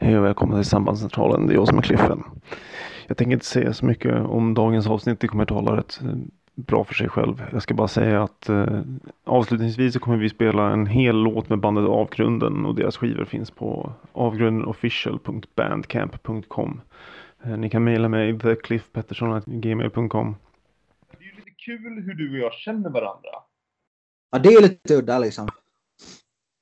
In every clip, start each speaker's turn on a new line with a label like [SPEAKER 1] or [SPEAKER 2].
[SPEAKER 1] Hej och välkomna till Sambandscentralen. Det är jag som är Cliffen. Jag tänker inte säga så mycket om dagens avsnitt. Det kommer tala rätt eh, bra för sig själv. Jag ska bara säga att eh, avslutningsvis så kommer vi spela en hel låt med bandet Avgrunden och deras skivor finns på avgrundenofficial.bandcamp.com. Eh, ni kan mejla mig thecliffpettersson.gmail.com
[SPEAKER 2] Det är ju lite kul hur du och jag känner varandra.
[SPEAKER 3] Ja, det är lite udda liksom.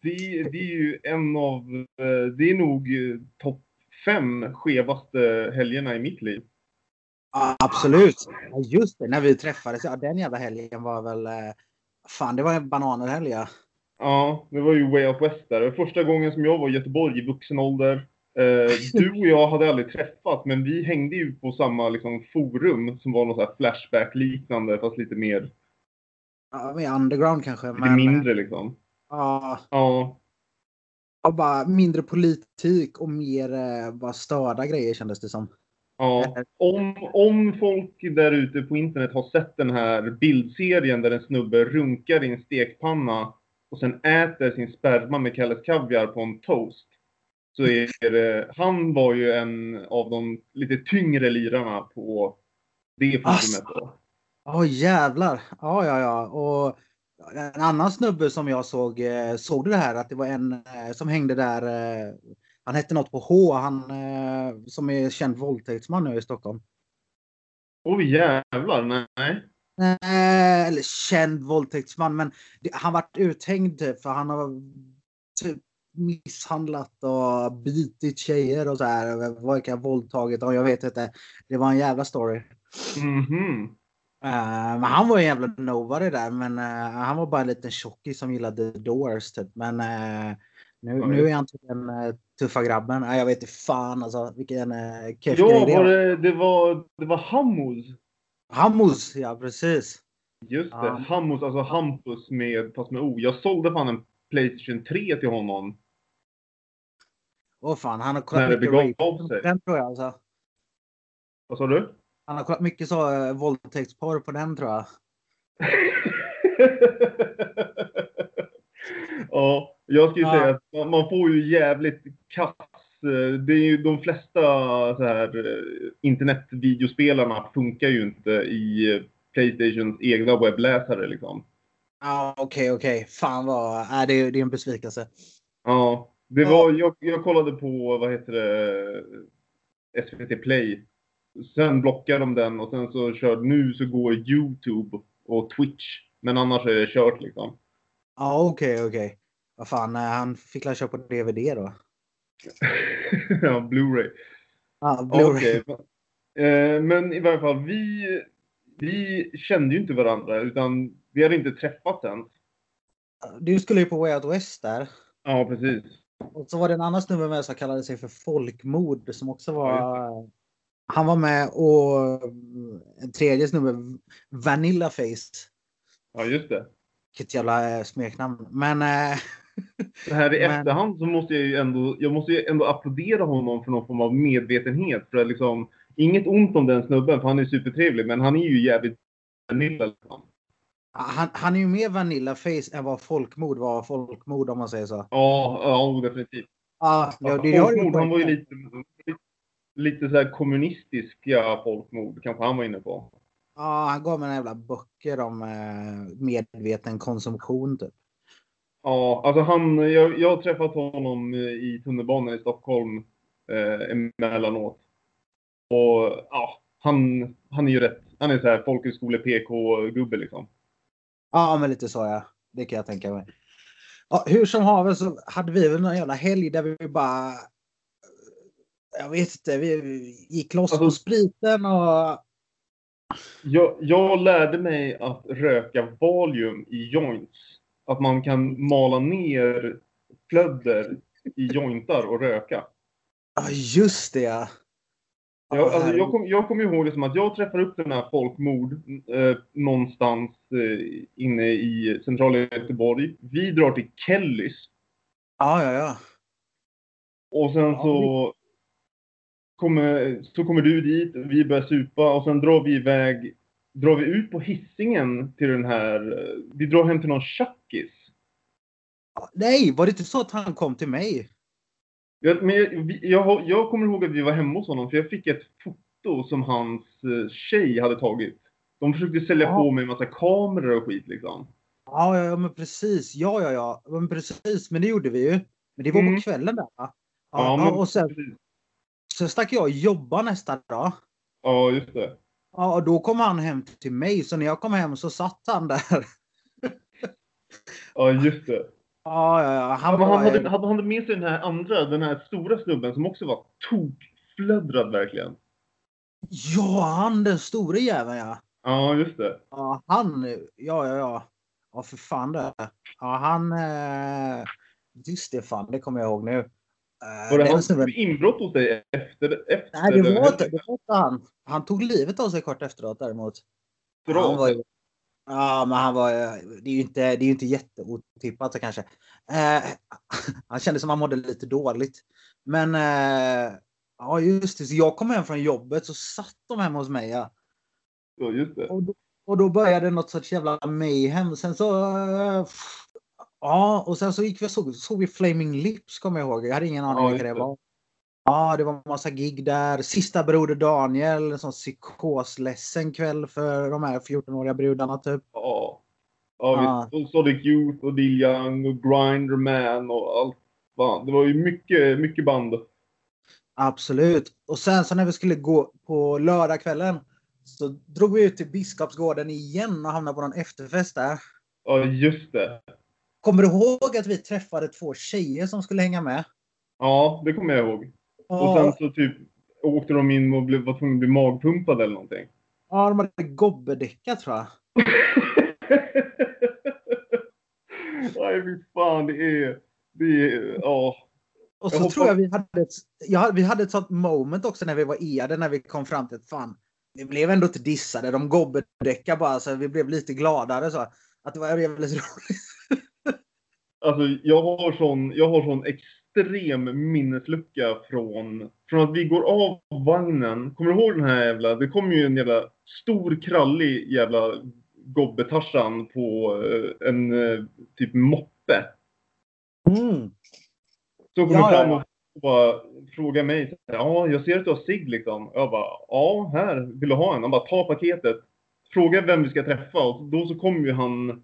[SPEAKER 2] Det, det är ju en av, eh, det är nog eh, topp fem skevaste helgerna i mitt liv.
[SPEAKER 3] Absolut. Ja, just det, när vi träffades. Ja, den jävla helgen var väl... eh, Fan, det var en bananhelg ja.
[SPEAKER 2] Ja, det var ju Way Out West där. Det var första gången som jag var i Göteborg i vuxen ålder. Du och jag hade aldrig träffat, men vi hängde ju på samma liksom, forum som var något Flashback-liknande, fast lite mer,
[SPEAKER 3] ja mer underground kanske.
[SPEAKER 2] lite
[SPEAKER 3] Men,
[SPEAKER 2] mindre liksom.
[SPEAKER 3] Ja,
[SPEAKER 2] Ja,
[SPEAKER 3] ja, bara mindre politik och mer eh, bara störda grejer kändes det som.
[SPEAKER 2] Ja, om, om folk där ute på internet har sett den här bildserien där en snubbe runkar i en stekpanna och sen äter sin sperma med Kalles Kaviar på en toast. Så är det, han var ju en av de lite tyngre lirarna på det forumet då.
[SPEAKER 3] Åh jävlar. Ja, ja, ja. Och en annan snubbe som jag såg, eh, såg du det här att det var en eh, som hängde där. eh, Han hette något på H, han som är känd våldtäktsman nu i Stockholm.
[SPEAKER 2] Oj jävlar, nej.
[SPEAKER 3] Eh, eller känd våldtäktsman, men det, han vart uthängd för han har typ misshandlat och bitit tjejer och så här. Verkar våldtagit och jag vet inte. Det var en jävla story.
[SPEAKER 2] Mhm.
[SPEAKER 3] Eh, men han var en jävla nobody där, men eh, han var bara en liten tjockis som gillade The Doors typ. Men eh, nu,
[SPEAKER 2] Ja,
[SPEAKER 3] nu är han den uh, tuffa grabben. Uh, jag vet inte fan alltså vilken uh, keff
[SPEAKER 2] Ja,
[SPEAKER 3] grej det
[SPEAKER 2] var det, det var, det var Hammos.
[SPEAKER 3] Hammos, ja precis.
[SPEAKER 2] Just det,
[SPEAKER 3] Ja.
[SPEAKER 2] Hammos, alltså Hampus med, fast med O. Jag sålde fan en Playstation 3 till honom.
[SPEAKER 3] Åh fan, han har
[SPEAKER 2] När
[SPEAKER 3] kollat
[SPEAKER 2] det
[SPEAKER 3] mycket
[SPEAKER 2] begav sig.
[SPEAKER 3] Den tror jag alltså.
[SPEAKER 2] Vad sa du?
[SPEAKER 3] Han har kollat mycket så uh, våldtäktsporr på den tror jag.
[SPEAKER 2] ja, jag skulle säga att man, man får ju jävligt kass. eh, Det är ju de flesta så här eh, internetvideospelarna funkar ju inte i eh, Playstations egna webbläsare liksom.
[SPEAKER 3] Ja okej okej. Fan vad, äh, det, är- det är en besvikelse.
[SPEAKER 2] Ja, det var, jag, jag kollade på, vad heter det, SVT Play. Sen blockade de den och sen så körde, nu så går YouTube och Twitch. Men annars är det kört liksom.
[SPEAKER 3] Ja okej okej. Vad fan, han fick la köpa på DVD då.
[SPEAKER 2] ja, Blu-ray.
[SPEAKER 3] Ja, Blu-ray.
[SPEAKER 2] Okej. Eh, Men i varje fall, vi, vi kände ju inte varandra utan vi hade inte träffats än.
[SPEAKER 3] Du skulle ju på Way Out West där.
[SPEAKER 2] Ja, precis.
[SPEAKER 3] Och så var det en annan snubbe med som kallade sig för Folkmord som också var...
[SPEAKER 2] Ja,
[SPEAKER 3] han var med och en tredje snubbe, Vanilla Face.
[SPEAKER 2] Ja, just det.
[SPEAKER 3] Vilket jävla eh, smeknamn. Men... Eh,
[SPEAKER 2] Så här i
[SPEAKER 3] Men-
[SPEAKER 2] efterhand så måste jag ju ändå, jag måste ju ändå applådera honom för någon form av medvetenhet. För att liksom, inget ont om den snubben för han är supertrevlig men han är ju jävligt vanilla liksom.
[SPEAKER 3] han, han är ju mer Vanilla Face än vad Folkmord var Folkmord om man säger så.
[SPEAKER 2] Ja, ja definitivt.
[SPEAKER 3] Ja, det, det,
[SPEAKER 2] folkmord, han var ju lite, lite, så här kommunistiska folkmord kanske han var inne på.
[SPEAKER 3] Ja, han gav mig några jävla böcker om eh, medveten konsumtion typ.
[SPEAKER 2] Ja, alltså han, jag, jag har träffat honom eh, i tunnelbanan i Stockholm eh, emellanåt. Och ja, han, han är ju rätt, han är så här folkhögskole-PK-gubbe liksom.
[SPEAKER 3] Ja, men lite så ja. Det kan jag tänka mig. Ja, hur som haver så hade vi väl någon jävla helg där vi bara... Jag vet inte, vi gick loss på
[SPEAKER 2] Alltså-
[SPEAKER 3] spriten och...
[SPEAKER 2] Jag, jag lärde mig att röka Valium i joints. Att man kan mala ner flödder i jointar och röka.
[SPEAKER 3] Ja, just det ja.
[SPEAKER 2] Jag, alltså, jag kommer jag kommer ihåg det som att jag träffar upp den här folkmord eh, någonstans eh, inne i centrala Göteborg. Vi drar till Kellys
[SPEAKER 3] Ja, ja, ja.
[SPEAKER 2] och sen så, kommer, så kommer du dit, vi börjar supa och sen drar vi iväg, drar vi ut på hissingen till den här, vi drar hem till någon tjackis.
[SPEAKER 3] Nej, var det inte så att han kom till mig?
[SPEAKER 2] Jag, men jag, jag, jag kommer ihåg att vi var hemma hos honom för jag fick ett foto som hans eh, tjej hade tagit. De försökte sälja
[SPEAKER 3] Ja.
[SPEAKER 2] på mig en massa kameror och skit liksom.
[SPEAKER 3] Ja, ja, ja, men precis. Ja, ja, ja. Men precis. Men det gjorde vi ju. Men det var
[SPEAKER 2] Mm.
[SPEAKER 3] på kvällen där va? Ja,
[SPEAKER 2] Ja, men
[SPEAKER 3] och sen. sen stack jag och jobbade nästa dag.
[SPEAKER 2] Ja, just det.
[SPEAKER 3] Ja, och då kom han hem till mig. Så när jag kom hem så satt han där.
[SPEAKER 2] Ja, just det.
[SPEAKER 3] Ja, ja, ja. Han
[SPEAKER 2] men
[SPEAKER 3] var,
[SPEAKER 2] han, hade, hade han med sig den här andra, den här stora snubben som också var tokflödrad verkligen.
[SPEAKER 3] Ja, han den store jäveln ja.
[SPEAKER 2] Ja, just det.
[SPEAKER 3] Ja, han. Ja, ja, ja. Ja, för fan det. Ja, han. Eh, just det, fan. Det kommer jag ihåg nu. Eh,
[SPEAKER 2] Var det
[SPEAKER 3] den
[SPEAKER 2] han
[SPEAKER 3] snubben-
[SPEAKER 2] inbrott hos dig efter? efter
[SPEAKER 3] Nej, det var, inte, det var inte han. Han tog livet av sig kort efteråt däremot.
[SPEAKER 2] Bra.
[SPEAKER 3] Han var ju, ja, men han var Det är ju inte, det är ju inte jätteotippat kanske. Eh, han kände som han mådde lite dåligt. Men eh, ja, just det. Så jag kom hem från jobbet så satt de hemma hos mig. Ja.
[SPEAKER 2] Ja, just det.
[SPEAKER 3] Och, då, och då började något sorts jävla mayhem. Sen så... eh, ja, och sen så gick vi såg, såg vi Flaming Lips kommer jag ihåg. Jag hade ingen aning
[SPEAKER 2] Ja,
[SPEAKER 3] vilka det var. Ja, det var massa gig där. Sista broder Daniel, en sån psykosledsen kväll för de här 14-åriga brudarna typ.
[SPEAKER 2] Ja. Ja,
[SPEAKER 3] Ja.
[SPEAKER 2] visst. Och Sonic Youth och Neil Young och Grinderman och allt. Fan, det var ju mycket, mycket band.
[SPEAKER 3] Absolut. Och sen så när vi skulle gå på lördagskvällen så drog vi ut till Biskopsgården igen och hamnade på någon efterfest där.
[SPEAKER 2] Ja, just det.
[SPEAKER 3] Kommer du ihåg att vi träffade två tjejer som skulle hänga med?
[SPEAKER 2] Ja, det kommer jag ihåg. Och sen så typ åkte de in och blev, var tvungna att bli magpumpade eller någonting.
[SPEAKER 3] Ja, de hade gobbedäckat tror jag.
[SPEAKER 2] Nej, fy fan. Det är... Det är... Ja.
[SPEAKER 3] Och
[SPEAKER 2] Jag
[SPEAKER 3] så
[SPEAKER 2] hoppas-
[SPEAKER 3] tror jag vi hade ett, ja, vi hade ett sånt moment också när vi var eade när vi kom fram till att fan, vi blev ändå inte dissade. De gobbedäckade bara så vi blev lite gladare så. Att det var jävligt roligt.
[SPEAKER 2] Alltså, jag har sån, jag har sån extrem minneslucka från, från att vi går av vagnen. Kommer du ihåg den här jävla, det kom ju en jävla stor krallig jävla gobbetarsan på eh, en eh, typ moppe.
[SPEAKER 3] Mm.
[SPEAKER 2] Så kommer
[SPEAKER 3] Ja,
[SPEAKER 2] fram och bara frågar mig. Ja, jag ser att du har cigg liksom. Jag bara, ja, här. Vill du ha en? Han bara, ta paketet. Fråga vem vi ska träffa. Och då så kom ju han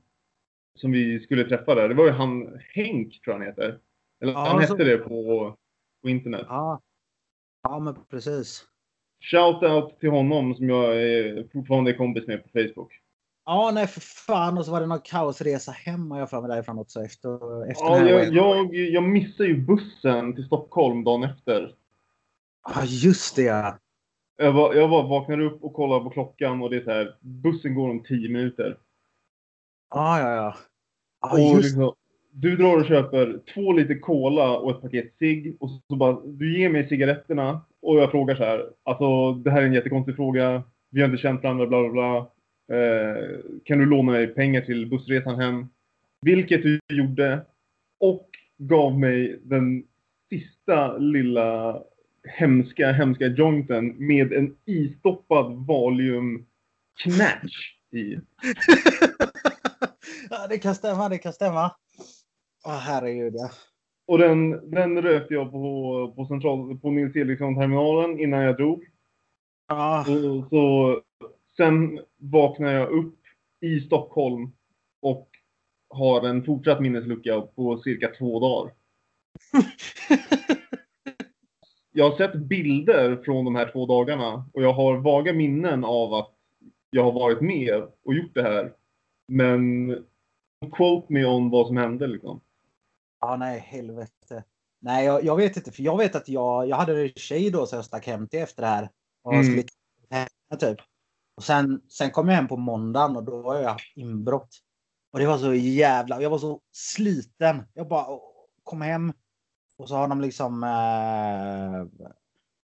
[SPEAKER 2] som vi skulle träffa där. Det var ju han Henk, tror jag han heter. Eller
[SPEAKER 3] Ja,
[SPEAKER 2] han
[SPEAKER 3] så-
[SPEAKER 2] hette det på, på internet.
[SPEAKER 3] Ja. ja, men precis.
[SPEAKER 2] Shout out till honom som jag är fortfarande är kompis med på Facebook.
[SPEAKER 3] Ja, nej för fan. Och så var det någon kaosresa hem har jag för mig därifrån också efter, efter
[SPEAKER 2] Ja, jag, jag, jag missade ju bussen till Stockholm dagen efter.
[SPEAKER 3] Ja, just det ja.
[SPEAKER 2] Jag, var, jag var, vaknade upp och kollade på klockan och det är så här, bussen går om 10 minuter.
[SPEAKER 3] Ja, ja, ja. Ja,
[SPEAKER 2] och
[SPEAKER 3] just
[SPEAKER 2] liksom, du drar och köper två liter cola och ett paket cigg och så bara, du ger mig cigaretterna och jag frågar så här, alltså det här är en jättekonstig fråga, vi har inte känt varandra, bla bla bla. Eh, kan du låna mig pengar till bussresan hem? Vilket du gjorde och gav mig den sista lilla hemska, hemska jointen med en istoppad Valium Knatch i.
[SPEAKER 3] ja, det kan stämma, det kan stämma. Åh, herregud ja.
[SPEAKER 2] Och den, den rökte jag på, på, central, på Nils Eriksson-terminalen innan jag drog.
[SPEAKER 3] Ja,
[SPEAKER 2] Och, så, sen vaknade jag upp i Stockholm och har en fortsatt minneslucka på cirka två dagar. Jag har sett bilder från de här två dagarna och jag har vaga minnen av att jag har varit med och gjort det här. Men quote me on vad som hände liksom.
[SPEAKER 3] ja nej, helvete. Nej, jag, jag vet inte. För jag vet att jag, jag hade en tjej då som jag stack hem till efter det här. Och
[SPEAKER 2] Mm.
[SPEAKER 3] skulle hem, typ. Och sen, sen kom jag hem på måndagen och då har jag inbrott. Och det var så jävla... Jag var så sliten. Jag bara kom hem. Och så har de liksom... Eh,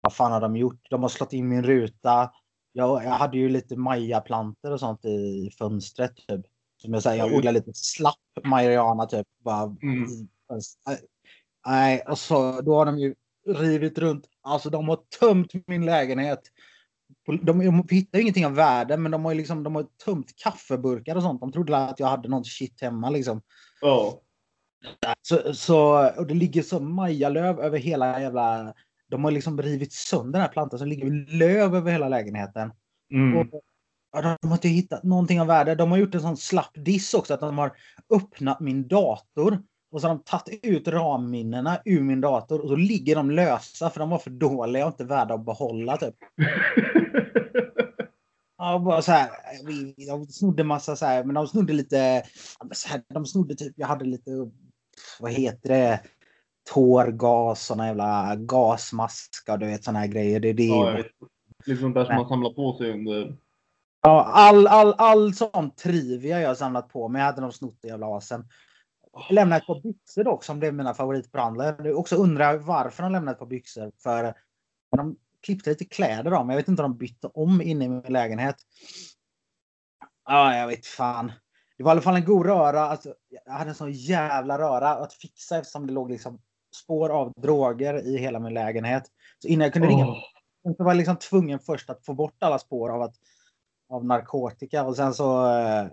[SPEAKER 3] vad fan har de gjort? De har slått in min ruta. Jag, jag hade ju lite majaplantor och sånt i fönstret. Typ. Som jag säger,
[SPEAKER 2] Ja,
[SPEAKER 3] jag odlar lite slapp marijuana typ. Bara,
[SPEAKER 2] Mm.
[SPEAKER 3] Nej, och så då har de ju rivit runt. Alltså de har tömt min lägenhet. De, de hittar ju ingenting av värde, men de har ju liksom, de har tömt kaffeburkar och sånt. De trodde att jag hade något shit hemma liksom.
[SPEAKER 2] Ja.
[SPEAKER 3] Så, så, och det ligger så majalöv över hela jävla... De har liksom rivit sönder den här plantan så det ligger löv över hela lägenheten.
[SPEAKER 2] Mm.
[SPEAKER 3] Och, ja, de har inte hittat någonting av värde. De har gjort en sån slapp diss också att de har öppnat min dator. Och så har de tagit ut ramminnena ur min dator och så ligger de lösa för de var för dåliga och inte värda att behålla typ. Ja, bara så här. De snodde massa så här, men de snodde lite. Så här, de snodde typ, jag hade lite, vad heter det? Tårgas, såna jävla gasmaskar, du vet såna här grejer. Det, är det.
[SPEAKER 2] ja, sånt där som man samlar på sig under.
[SPEAKER 3] Ja, all, all, all sån trivia jag samlat på mig hade de snott i jävla asen. Lämnade ett par byxor dock som blev mina favoritbrandlar. Jag också undrar varför de lämnade ett par byxor. För de klippte lite kläder av mig. Jag vet inte om de bytte om inne i min lägenhet. Ja, jag vet fan. Det var i alla fall en god röra. Alltså, jag hade en sån jävla röra att fixa eftersom det låg liksom spår av droger i hela min lägenhet. Så innan jag kunde ringa
[SPEAKER 2] Åh.
[SPEAKER 3] jag var liksom tvungen först att få bort alla spår av, att, av narkotika. Och sen så... eh,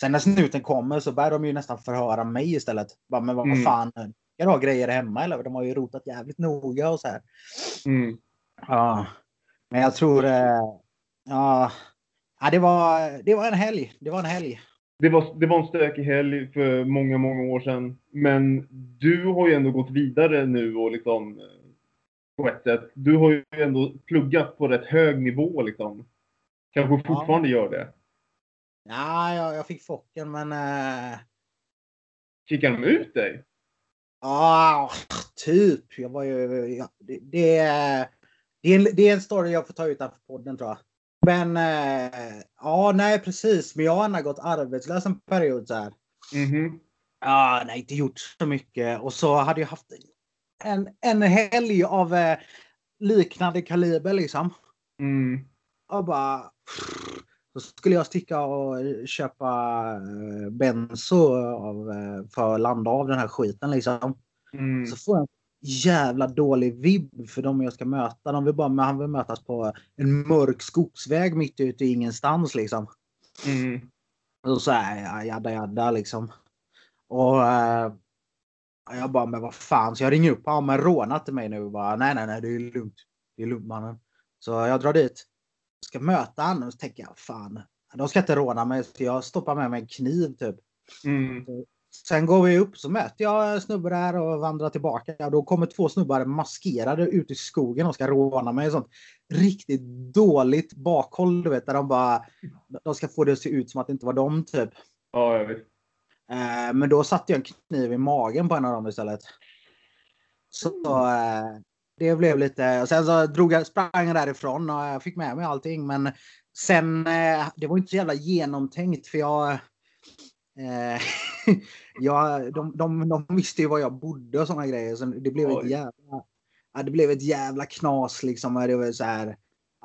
[SPEAKER 3] Sen när snuten kommer så börjar de ju nästan förhöra mig istället. Bara, men vad
[SPEAKER 2] Mm.
[SPEAKER 3] fan, ska du ha grejer hemma eller? De har ju rotat jävligt noga och så här.
[SPEAKER 2] Mm.
[SPEAKER 3] Ja. Men jag tror... eh, Ja, ja det, var, det var en helg. Det var en helg.
[SPEAKER 2] Det var, det var en stökig helg för många, många år sedan. Men du har ju ändå gått vidare nu och liksom eh, på ett sätt. Du har ju ändå pluggat på rätt hög nivå liksom. Kanske fortfarande gör det.
[SPEAKER 3] Ja, jag, jag fick focken men... eh,
[SPEAKER 2] Kickar de ut dig?
[SPEAKER 3] Ja, typ. Jag var ju... Ja, det, det, är- det, är en, det är en story jag får ta utanför podden tror jag. Men eh, ja, nej precis. Men jag har ändå gått arbetslös en period så här.
[SPEAKER 2] Mhm.
[SPEAKER 3] Ja, nej, inte gjort så mycket. Och så hade jag haft en, en helg av eh, liknande kaliber liksom.
[SPEAKER 2] Mm.
[SPEAKER 3] Och bara... Så skulle jag sticka och köpa eh, benzo av, eh, för att landa av den här skiten liksom.
[SPEAKER 2] Mm.
[SPEAKER 3] Så får jag en jävla dålig vibb för de jag ska möta. De vill bara, han vill mötas på en mörk skogsväg mitt ute i ingenstans liksom.
[SPEAKER 2] Mm.
[SPEAKER 3] Och så här, ja, jadda jadda liksom. Och eh, jag bara, men vad fan. Så jag ringer upp honom, men rånat till mig nu. Bara, nej, nej, nej, det är lugnt. Det är lugnt mannen. Så jag drar dit. Ska möta honom och så tänker jag, fan. De ska inte råna mig. Så jag stoppar med mig en kniv typ.
[SPEAKER 2] Mm.
[SPEAKER 3] Sen går vi upp så möter jag snubbar där och vandrar tillbaka. Då kommer två snubbar maskerade ut i skogen och ska råna mig. Sånt riktigt dåligt bakhåll, du vet. Där de bara... De ska få det att se ut som att det inte var dem, typ.
[SPEAKER 2] Ja, jag vet.
[SPEAKER 3] Eh, men då satte jag en kniv i magen på en av dem istället. Så eh, det blev lite... Och sen så drog jag, sprang jag därifrån och jag fick med mig allting. Men sen, eh, det var inte så jävla genomtänkt för jag... Eh, jag de, de, de visste ju var jag bodde och såna grejer. Så det blev ett
[SPEAKER 2] Oj.
[SPEAKER 3] jävla... Ja, det blev ett jävla knas liksom. Det var så här...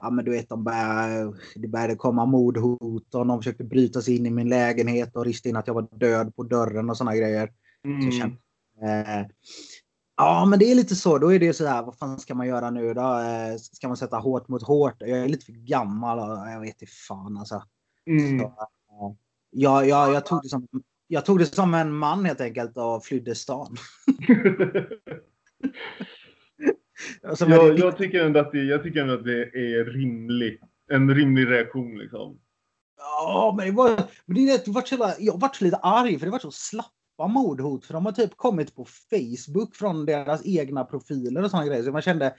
[SPEAKER 3] Ja men du vet, de började, det började komma mordhot och de försökte bryta sig in i min lägenhet och rista in att jag var död på dörren och såna grejer.
[SPEAKER 2] Mm.
[SPEAKER 3] Så kände- Eh, ja, men det är lite så. Då är det så här, vad fan ska man göra nu då? Eh, ska man sätta hårt mot hårt? Jag är lite för gammal och jag vet inte fan alltså.
[SPEAKER 2] Mm.
[SPEAKER 3] Så, eh, jag, jag, jag, tog det som, jag tog det som en man helt enkelt och flydde stan. Som
[SPEAKER 2] jag, jag, tycker ändå att det, jag tycker ändå att det är rimligt. En rimlig reaktion liksom.
[SPEAKER 3] Ja, men det var, men det, var så jag vart så lite arg för det var så slappa mordhot. För de har typ kommit på Facebook från deras egna profiler och sådana grejer. Så man kände,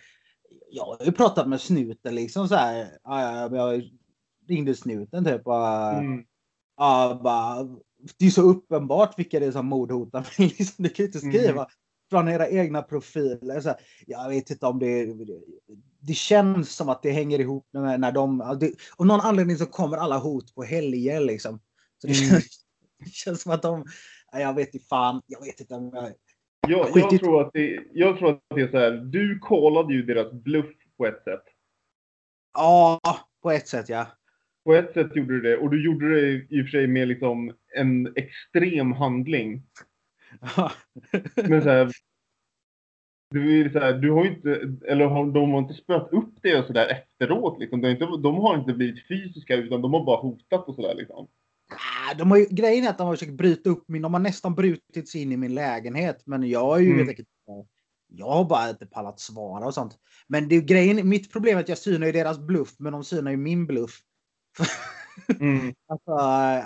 [SPEAKER 3] jag har ju pratat med snuten liksom så här. Jag ringde snuten typ. Och,
[SPEAKER 2] Mm.
[SPEAKER 3] ja, bara, det är så uppenbart vilka det är som mordhotar mig. Liksom, du kan ju inte skriva
[SPEAKER 2] Mm.
[SPEAKER 3] från era egna profiler. Så här, jag vet inte om det, det... Det känns som att det hänger ihop med när de... Det, av någon anledning så kommer alla hot på helger liksom. Så det,
[SPEAKER 2] Mm.
[SPEAKER 3] känns, det känns som att de... ja, Jag vet inte fan. Jag vet inte om jag...
[SPEAKER 2] Jag, jag, tror att det, jag tror att det är så här. Du kollade ju deras bluff på ett sätt.
[SPEAKER 3] Ja, på ett sätt ja.
[SPEAKER 2] På ett sätt gjorde du det. Och du gjorde det i och för sig med liksom en extrem handling. Men så här. Du, är så här, du har ju inte, eller har, de har inte spöat upp det och sådär efteråt liksom. De, har inte, de har inte blivit fysiska utan de har bara hotat och sådär liksom.
[SPEAKER 3] Ah, de har ju, grejen är att de har försökt bryta upp min, de har nästan brutit sig in i min lägenhet. Men jag är ju
[SPEAKER 2] Mm.
[SPEAKER 3] inte, jag har bara inte pallat svara och sånt. Men det är grejen, mitt problem är att jag synar ju deras bluff, men de synar ju min bluff.
[SPEAKER 2] Mm.
[SPEAKER 3] Alltså,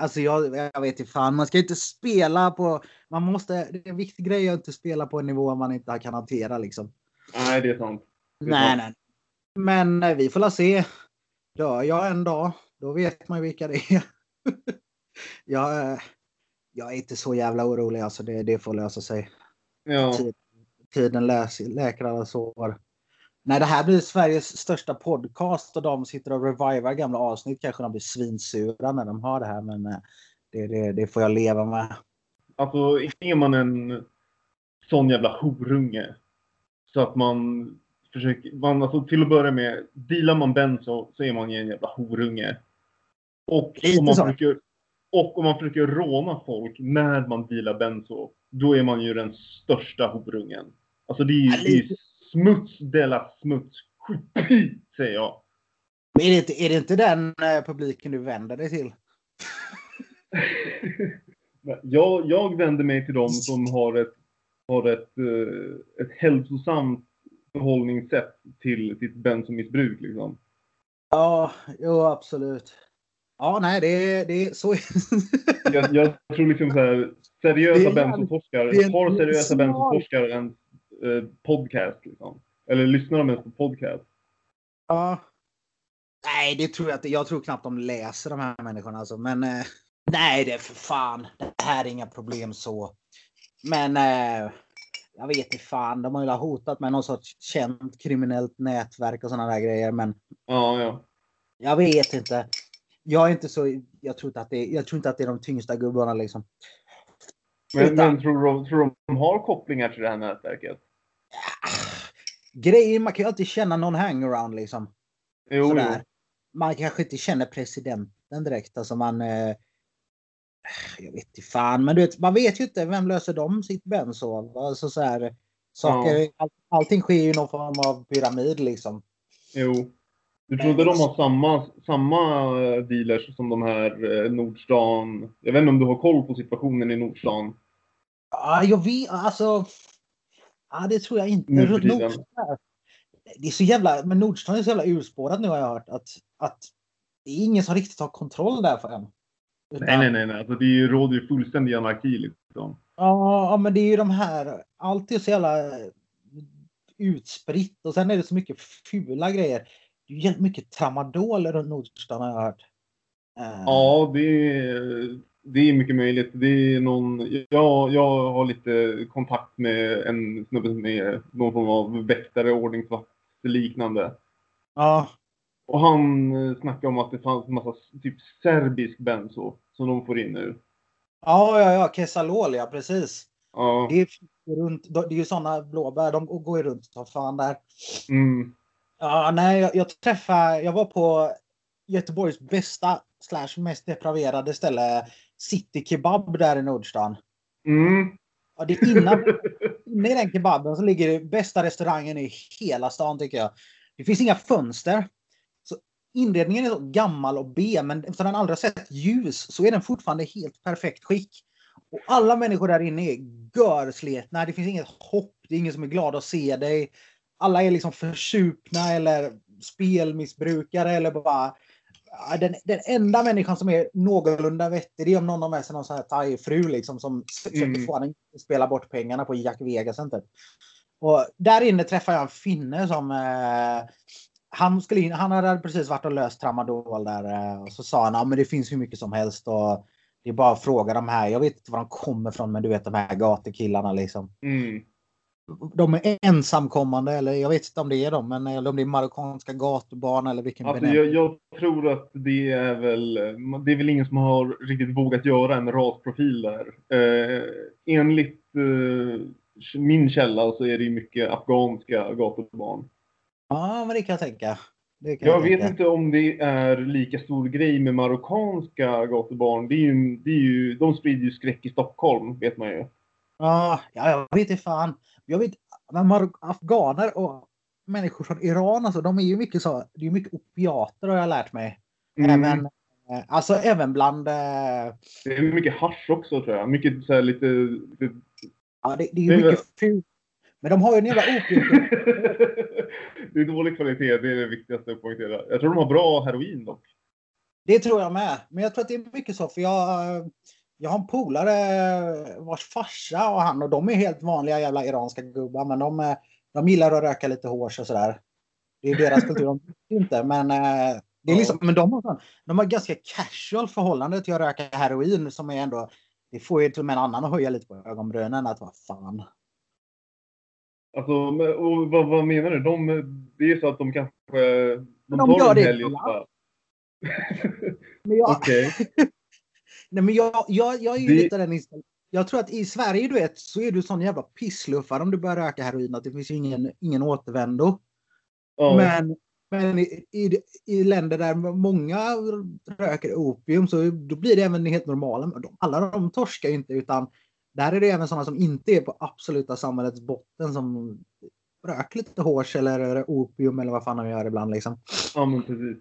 [SPEAKER 3] alltså jag, jag vet inte fan, man ska inte spela på, man måste, det är en viktig grej att inte spela på en nivå man inte kan hantera liksom.
[SPEAKER 2] Nej, det är sant. Det är
[SPEAKER 3] Nej,
[SPEAKER 2] sant.
[SPEAKER 3] nej. Men eh, vi får la se. Dör jag en dag, då vet man ju vilka det är. jag, jag är inte så jävla orolig, alltså det, det får lösa sig.
[SPEAKER 2] Ja.
[SPEAKER 3] Tid, tiden läs, läker alla sår. När det här blir Sveriges största podcast och de sitter och revivar gamla avsnitt kanske de blir svinsura när de har det här. Men eh, det, det, det får jag leva med.
[SPEAKER 2] Alltså, är man en sån jävla horunge så att man försöker, man, alltså, till att börja med, dealar man benzo så är man ju en jävla horunge. Och
[SPEAKER 3] Lite
[SPEAKER 2] om, man
[SPEAKER 3] så.
[SPEAKER 2] försöker, och om man försöker råna folk när man dealar benzo, då är man ju den största horungen. Alltså det är ju det är smuts de la smuts. Skit, säger jag.
[SPEAKER 3] Men Är det, inte, är det inte den eh, publiken du vänder dig till?
[SPEAKER 2] jag, jag vänder mig till dem som har ett, har ett, eh, ett hälsosamt förhållningssätt till sitt bensomissbruk. Liksom.
[SPEAKER 3] Ja, jo absolut. Ja, nej, det, det är så.
[SPEAKER 2] Jag, jag tror liksom så här, seriösa
[SPEAKER 3] en-
[SPEAKER 2] har seriösa
[SPEAKER 3] smart.
[SPEAKER 2] bensoforskare en eh, podcast? Liksom? Eller lyssnar de ens på podcast?
[SPEAKER 3] ja. Nej, det tror jag inte. Jag tror knappt de läser de här människorna. Alltså. Men eh, nej, det är för fan. Det här är inga problem så. Men eh, jag vet inte fan. De har ju hotat med någon sorts känt kriminellt nätverk och sådana där grejer. Men
[SPEAKER 2] Ja, ja.
[SPEAKER 3] jag vet inte. Jag är inte så. Jag tror inte att det, jag tror inte att det är de tyngsta gubbarna liksom.
[SPEAKER 2] Men,
[SPEAKER 3] Utan-
[SPEAKER 2] men tror, du, tror du de har kopplingar till det här nätverket?
[SPEAKER 3] Grejen, man kan ju alltid känna någon hangaround liksom.
[SPEAKER 2] Jo, jo.
[SPEAKER 3] Man kanske inte känner presidenten direkt. Alltså man... Eh, jag vet inte fan, men du vet, man vet ju inte. Vem löser de sitt benzo? Alltså så här, saker, all, allting sker ju i någon form av pyramid liksom.
[SPEAKER 2] Jo. Du trodde de har samma, samma eh, dealers som de här eh, Nordstan? Jag vet inte om du har koll på situationen i Nordstan?
[SPEAKER 3] Ja, jag vet, alltså. Ja, det tror jag inte. Nordstan- Det är så jävla, men Nordstan är så jävla urspårat nu har jag hört. Att, att det är ingen som riktigt har kontroll där för en. Utan-
[SPEAKER 2] Nej, nej, nej. nej. Alltså, det är ju- råder ju fullständig anarki liksom.
[SPEAKER 3] Ja, ja, men det är ju de här. Allt är så jävla utspritt och sen är det så mycket fula grejer. Det är ju mycket tramadol runt Nordstan har jag hört. Eh,
[SPEAKER 2] Ja, det är, det är mycket möjligt. Det är någon, jag, jag har lite kontakt med en snubbe som är någon form av väktare, ordningsvakt liknande.
[SPEAKER 3] ja.
[SPEAKER 2] Och han eh, snackade om att det fanns en massa typ serbisk benzo som de får in nu.
[SPEAKER 3] Ja, ja, ja, Kesalol, ja precis.
[SPEAKER 2] Ja.
[SPEAKER 3] Det är, runt, det är ju sådana blåbär, de går ju runt som fan där.
[SPEAKER 2] Mm.
[SPEAKER 3] Ja, nej, jag, jag träffade, jag var på Göteborgs bästa slash mest depraverade ställe, City Kebab där i Nordstan.
[SPEAKER 2] Mm.
[SPEAKER 3] Ja, det är innan, inne i den kebaben så ligger det bästa restaurangen i hela stan tycker jag. Det finns inga fönster. Så inredningen är så gammal och B, men eftersom den aldrig har sett ljus så är den fortfarande helt perfekt skick. Och alla människor där inne är görsletna. Det finns inget hopp. Det är ingen som är glad att se dig. Alla är liksom försupna eller spelmissbrukare eller bara... Den, den enda människan som är någorlunda vettig det är om någon har med sig någon sån här thai-fru liksom som försöker
[SPEAKER 2] Mm.
[SPEAKER 3] få henne att spela bort pengarna på Jack Vegas. Inte. Och där inne träffade jag en finne som eh, han, skulle in, han hade precis varit och löst tramadol där eh, och så sa han att men det finns hur mycket som helst och det är bara att fråga de här. Jag vet inte var de kommer från men du vet de här gatukillarna liksom.
[SPEAKER 2] Mm.
[SPEAKER 3] De är ensamkommande eller jag vet inte om det är de men eller om det är marockanska gatubarn eller vilken
[SPEAKER 2] Alltså, jag, jag tror att det är väl, det är väl ingen som har riktigt vågat göra en rasprofil där. Eh, enligt eh, min källa så är det ju mycket afghanska gatubarn.
[SPEAKER 3] Ja men det kan jag tänka. Kan
[SPEAKER 2] Jag vet
[SPEAKER 3] tänka.
[SPEAKER 2] inte om det är lika stor grej med marockanska gatubarn. Det är ju, det är ju, de sprider ju skräck i Stockholm, vet man ju.
[SPEAKER 3] Ja, jag vet inte fan. Jag vet, men afghaner och människor från Iran, alltså, de är ju mycket så. Det är mycket opiater har jag lärt mig.
[SPEAKER 2] Mm.
[SPEAKER 3] Även Eh, alltså även bland... Eh,
[SPEAKER 2] Det är mycket hasch också tror jag. Mycket så här lite... lite...
[SPEAKER 3] ja, det, det är ju mycket fult. Men de har ju en jävla opium.
[SPEAKER 2] det är dålig kvalitet, det är det viktigaste att poängtera. Jag tror de har bra heroin dock.
[SPEAKER 3] Det tror jag med. Men jag tror att det är mycket så för jag, jag har en polare vars farsa och han och de är helt vanliga jävla iranska gubbar men de, eh, de gillar att röka lite hårs och sådär. Det är deras kultur, de inte men eh, det är liksom, men de har, de har ganska casual förhållande till att röka heroin som är ändå det får ju till och med en annan att höja lite på ögonbrynen att vad fan.
[SPEAKER 2] Alltså, och vad, vad menar du? De, det är ju så att de kanske... De,
[SPEAKER 3] de
[SPEAKER 2] tar
[SPEAKER 3] gör
[SPEAKER 2] en
[SPEAKER 3] det
[SPEAKER 2] helg och
[SPEAKER 3] ibland.
[SPEAKER 2] bara...
[SPEAKER 3] Men jag,
[SPEAKER 2] Okej.
[SPEAKER 3] Nej, men jag, jag, jag är ju
[SPEAKER 2] Det-
[SPEAKER 3] lite den inställningen. Jag tror att i Sverige du vet, så är du sån jävla pissluffare om du börjar röka heroin att det finns ju ingen, ingen återvändo.
[SPEAKER 2] Ja.
[SPEAKER 3] Men, men i, i, i länder där många röker opium så då blir det även helt normala. Alla de torskar ju inte utan där är det även sådana som inte är på absoluta samhällets botten som röker lite hårs eller opium eller vad fan de gör ibland liksom.
[SPEAKER 2] ja, men precis.